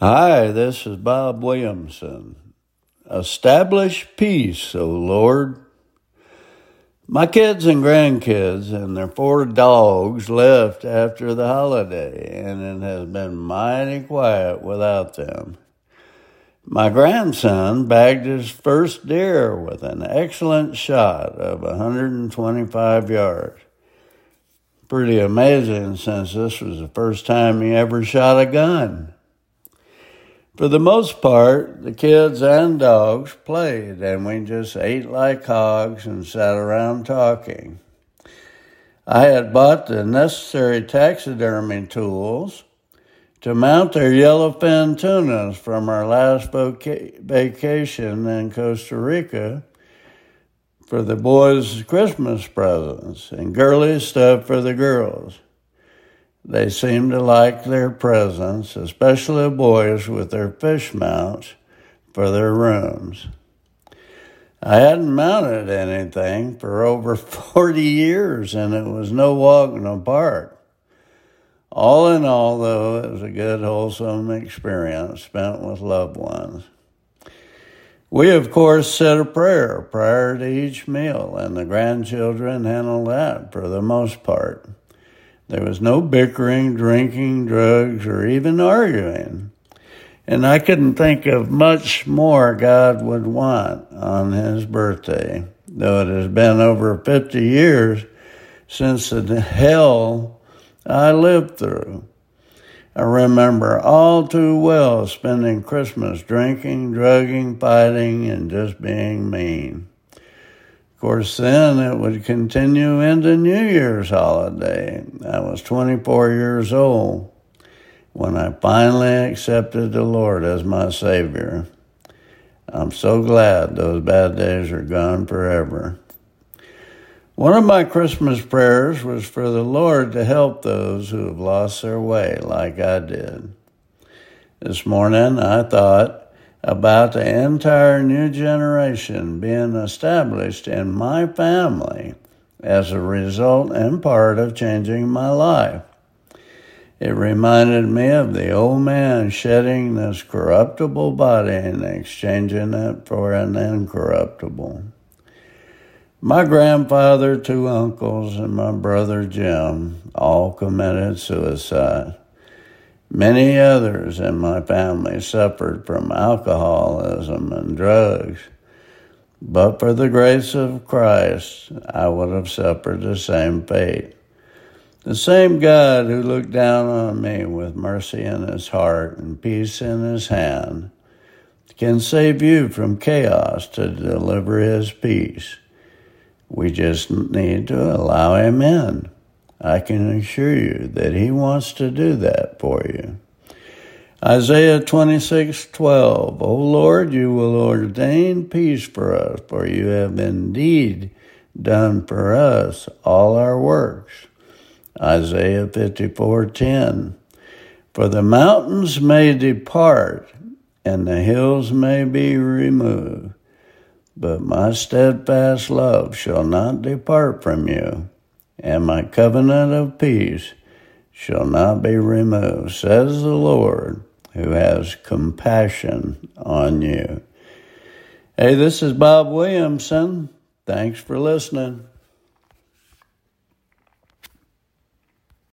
Hi, this is Bob Williamson. Establish peace, O Lord. My kids and grandkids and their four dogs left after the holiday, and it has been mighty quiet without them. My grandson bagged his first deer with an excellent shot of 125 yards. Pretty amazing since this was the first time he ever shot a gun. For the most part, the kids and dogs played, and we just ate like hogs and sat around talking. I had bought the necessary taxidermy tools to mount their yellowfin tunas from our last vacation in Costa Rica for the boys' Christmas presents and girly stuff for the girls. They seemed to like their presents, especially boys with their fish mounts for their rooms. I hadn't mounted anything for over 40 years, and it was no walk park. All in all, though, it was a good, wholesome experience spent with loved ones. We, of course, said a prayer prior to each meal, and the grandchildren handled that for the most part. There was no bickering, drinking, drugs, or even arguing. And I couldn't think of much more God would want on his birthday, though it has been over 50 years since the hell I lived through. I remember all too well spending Christmas drinking, drugging, fighting, and just being mean. Of course, then it would continue into New Year's holiday. I was 24 years old when I finally accepted the Lord as my Savior. I'm so glad those bad days are gone forever. One of my Christmas prayers was for the Lord to help those who have lost their way, like I did. This morning I thought, about the entire new generation being established in my family as a result and part of changing my life. It reminded me of the old man shedding this corruptible body and exchanging it for an incorruptible. My grandfather, two uncles, and my brother Jim all committed suicide. Many others in my family suffered from alcoholism and drugs. But for the grace of Christ, I would have suffered the same fate. The same God who looked down on me with mercy in his heart and peace in his hand can save you from chaos to deliver his peace. We just need to allow him in. I can assure you that he wants to do that for you. Isaiah 26:12 O Lord, you will ordain peace for us, for you have indeed done for us all our works. Isaiah 54:10 For the mountains may depart and the hills may be removed, but my steadfast love shall not depart from you and my covenant of peace shall not be removed, says the Lord, who has compassion on you. Hey, this is Bob Williamson. Thanks for listening.